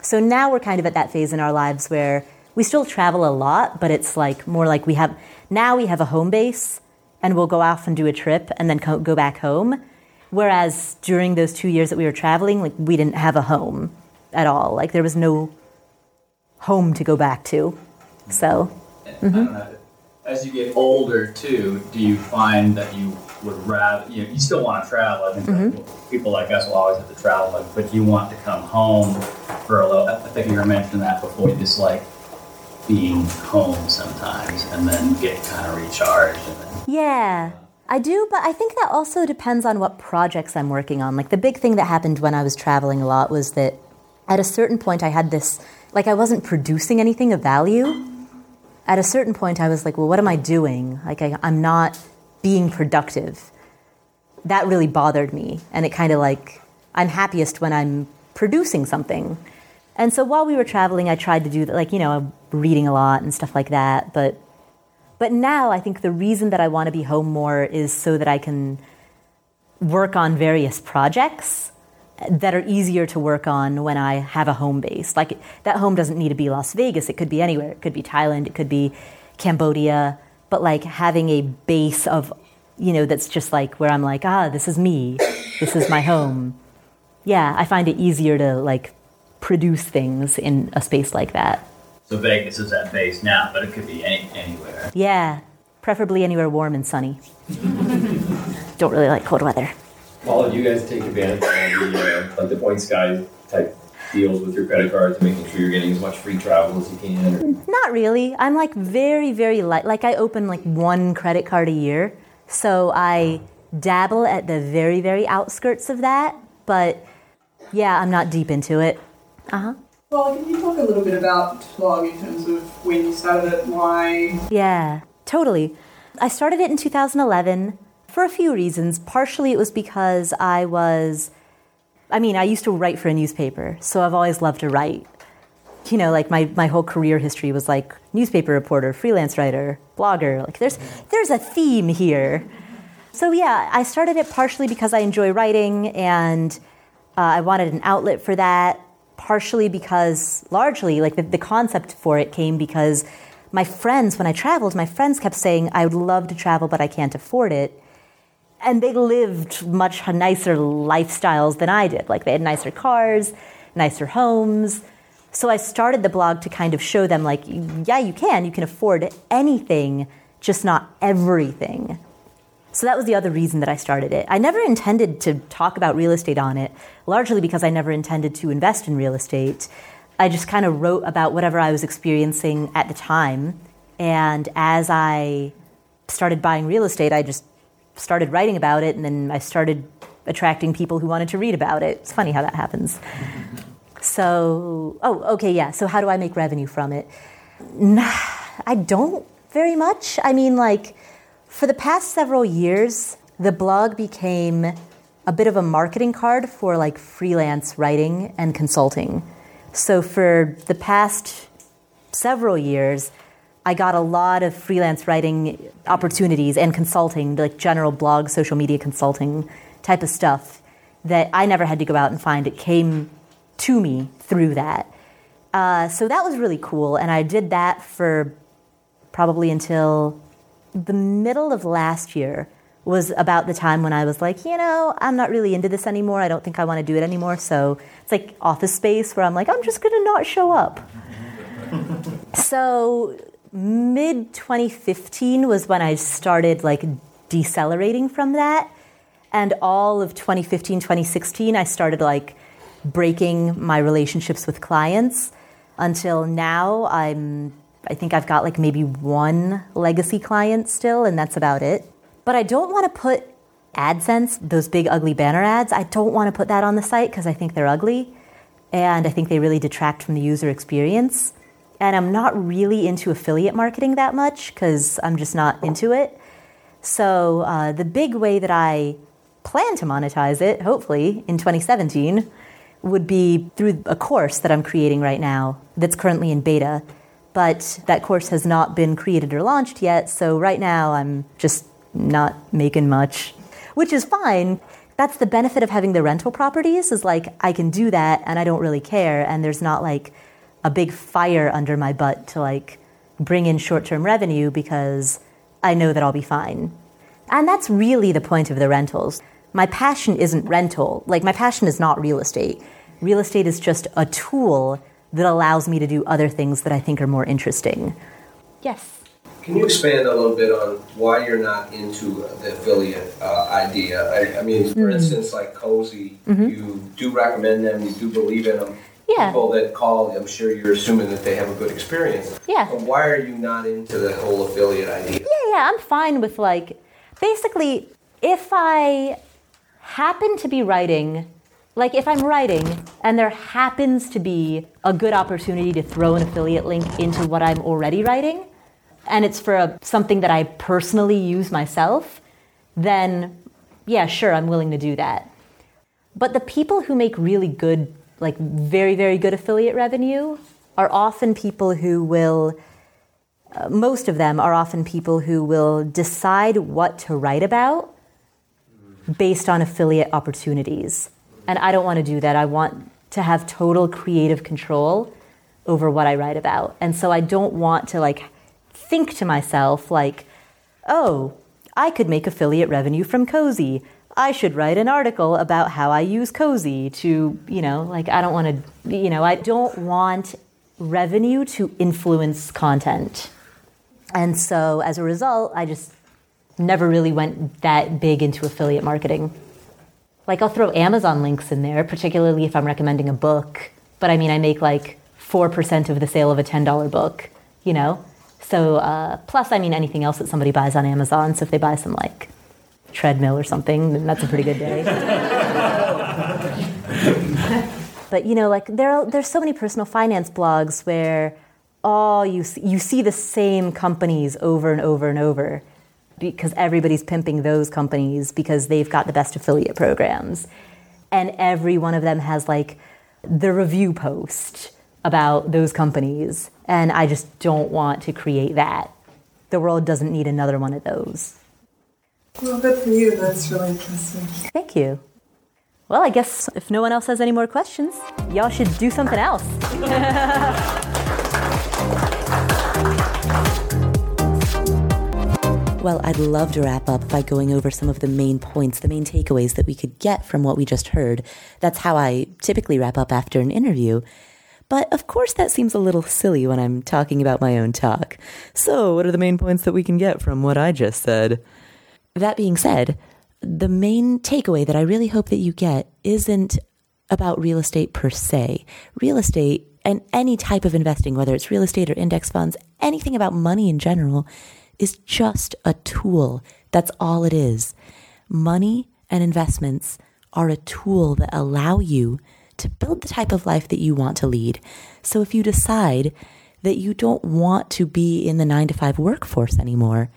So now we're kind of at that phase in our lives where we still travel a lot, but it's like more like we have now we have a home base and we'll go off and do a trip and then co- go back home. Whereas during those two years that we were traveling, like we didn't have a home at all. Like there was no home to go back to. So, I don't know. As you get older, too, do you find that you would rather you know you still want to travel? I think mm-hmm. that people like us will always have to travel, but, but you want to come home for a little. I think you were mentioning that before. You just like being home sometimes, and then get kind of recharged, Yeah, I do, but I think that also depends on what projects I'm working on. Like the big thing that happened when I was traveling a lot was that at a certain point I had this, like I wasn't producing anything of value. At a certain point I was like, well, what am I doing? Like I, I'm not being productive. That really bothered me. And it kind of like, I'm happiest when I'm producing something. And so while we were traveling, I tried to do that, like, you know, reading a lot and stuff like that. But but now I think the reason that I want to be home more is so that I can work on various projects that are easier to work on when I have a home base. Like that home doesn't need to be Las Vegas, it could be anywhere. It could be Thailand, it could be Cambodia, but like having a base of you know that's just like where I'm like, ah, this is me. This is my home. Yeah, I find it easier to like produce things in a space like that. So Vegas is that base now, but it could be any anywhere. Yeah, preferably anywhere warm and sunny. Don't really like cold weather. Paula, do you guys take advantage of the, uh, like the Points Guy type deals with your credit cards, making sure you're getting as much free travel as you can? Or? Not really. I'm like very, very light. Like I open like one credit card a year. So I dabble at the very, very outskirts of that. But yeah, I'm not deep into it. Uh huh. Well, can you talk a little bit about blog in terms of when you started it, why? Yeah, totally. I started it in 2011 for a few reasons. Partially, it was because I was, I mean, I used to write for a newspaper, so I've always loved to write. You know, like my, my whole career history was like newspaper reporter, freelance writer, blogger. Like there's there's a theme here. So yeah, I started it partially because I enjoy writing and uh, I wanted an outlet for that. Partially because, largely, like the, the concept for it came because my friends, when I traveled, my friends kept saying, I would love to travel, but I can't afford it. And they lived much nicer lifestyles than I did. Like they had nicer cars, nicer homes. So I started the blog to kind of show them, like, yeah, you can. You can afford anything, just not everything. So that was the other reason that I started it. I never intended to talk about real estate on it, largely because I never intended to invest in real estate. I just kind of wrote about whatever I was experiencing at the time. And as I started buying real estate, I just started writing about it, and then I started attracting people who wanted to read about it. It's funny how that happens. So, oh, okay, yeah. So, how do I make revenue from it? Nah, I don't very much. I mean, like, for the past several years, the blog became a bit of a marketing card for like freelance writing and consulting. So, for the past several years, I got a lot of freelance writing opportunities and consulting, like general blog, social media consulting type of stuff that I never had to go out and find. It came to me through that. Uh, so that was really cool. And I did that for probably until the middle of last year was about the time when I was like, you know, I'm not really into this anymore. I don't think I want to do it anymore. So it's like office space where I'm like, I'm just going to not show up. so mid 2015 was when I started like decelerating from that. And all of 2015, 2016, I started like breaking my relationships with clients until now I'm I think I've got like maybe one legacy client still and that's about it. But I don't want to put AdSense, those big ugly banner ads, I don't want to put that on the site because I think they're ugly and I think they really detract from the user experience. And I'm not really into affiliate marketing that much because I'm just not into it. So uh, the big way that I plan to monetize it, hopefully in 2017, would be through a course that I'm creating right now that's currently in beta. But that course has not been created or launched yet, so right now I'm just not making much, which is fine. That's the benefit of having the rental properties is like I can do that and I don't really care and there's not like a big fire under my butt to like bring in short-term revenue because I know that I'll be fine. And that's really the point of the rentals my passion isn't rental. Like, my passion is not real estate. Real estate is just a tool that allows me to do other things that I think are more interesting. Yes. Can you expand a little bit on why you're not into the affiliate uh, idea? I, I, mean, for mm. instance, like Cozy, mm-hmm. you do recommend them, you do believe in them. Yeah. People that call, I'm sure you're assuming that they have a good experience. Yeah. But why are you not into the whole affiliate idea? Yeah, yeah, I'm fine with like, basically, if I happen to be writing, like if I'm writing and there happens to be a good opportunity to throw an affiliate link into what I'm already writing, and it's for a, something that I personally use myself, then yeah, sure, I'm willing to do that. But the people who make really good, like very, very good affiliate revenue are often people who will, uh, most of them are often people who will decide what to write about based on affiliate opportunities. And I don't want to do that. I want to have total creative control over what I write about. And so I don't want to like think to myself like, "Oh, I could make affiliate revenue from Cozy. I should write an article about how I use Cozy to, you know, like I don't want to, you know, I don't want revenue to influence content. And so as a result, I just never really went that big into affiliate marketing. Like I'll throw Amazon links in there, particularly if I'm recommending a book. But I mean, I make like 4% of the sale of a $10 book, you know? So, uh, plus, I mean, anything else that somebody buys on Amazon. So if they buy some like treadmill or something, then that's a pretty good day. but you know, like there are, there's so many personal finance blogs where all you see, you see the same companies over and over and over because everybody's pimping those companies because they've got the best affiliate programs. And every one of them has like the review post about those companies. And I just don't want to create that. The world doesn't need another one of those. Well, good for you. That's really interesting. Thank you. Well, I guess if no one else has any more questions, y'all should do something else. Well, I'd love to wrap up by going over some of the main points, the main takeaways that we could get from what we just heard. That's how I typically wrap up after an interview. But of course, that seems a little silly when I'm talking about my own talk. So, what are the main points that we can get from what I just said? That being said, the main takeaway that I really hope that you get isn't about real estate per se. Real estate and any type of investing, whether it's real estate or index funds, anything about money in general, is just a tool. That's all it is. Money and investments are a tool that allow you to build the type of life that you want to lead. So if you decide that you don't want to be in the nine to five workforce anymore,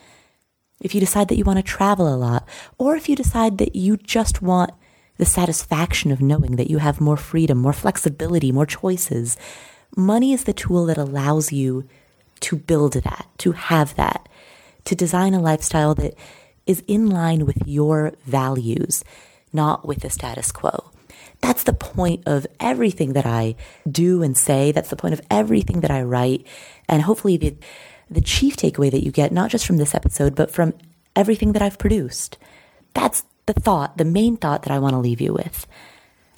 if you decide that you want to travel a lot, or if you decide that you just want the satisfaction of knowing that you have more freedom, more flexibility, more choices, money is the tool that allows you to build that, to have that, to design a lifestyle that is in line with your values, not with the status quo. That's the point of everything that I do and say. That's the point of everything that I write. And hopefully, the, the chief takeaway that you get, not just from this episode, but from everything that I've produced. That's the thought, the main thought that I want to leave you with.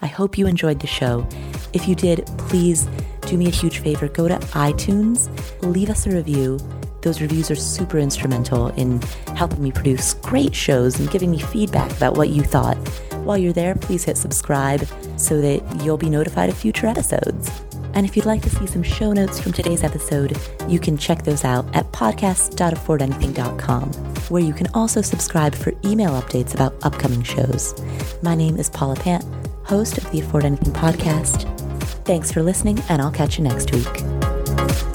I hope you enjoyed the show. If you did, please do me a huge favor go to iTunes, leave us a review. Those reviews are super instrumental in helping me produce great shows and giving me feedback about what you thought. While you're there, please hit subscribe so that you'll be notified of future episodes. And if you'd like to see some show notes from today's episode, you can check those out at podcast.affordanything.com, where you can also subscribe for email updates about upcoming shows. My name is Paula Pant, host of the Afford Anything podcast. Thanks for listening, and I'll catch you next week.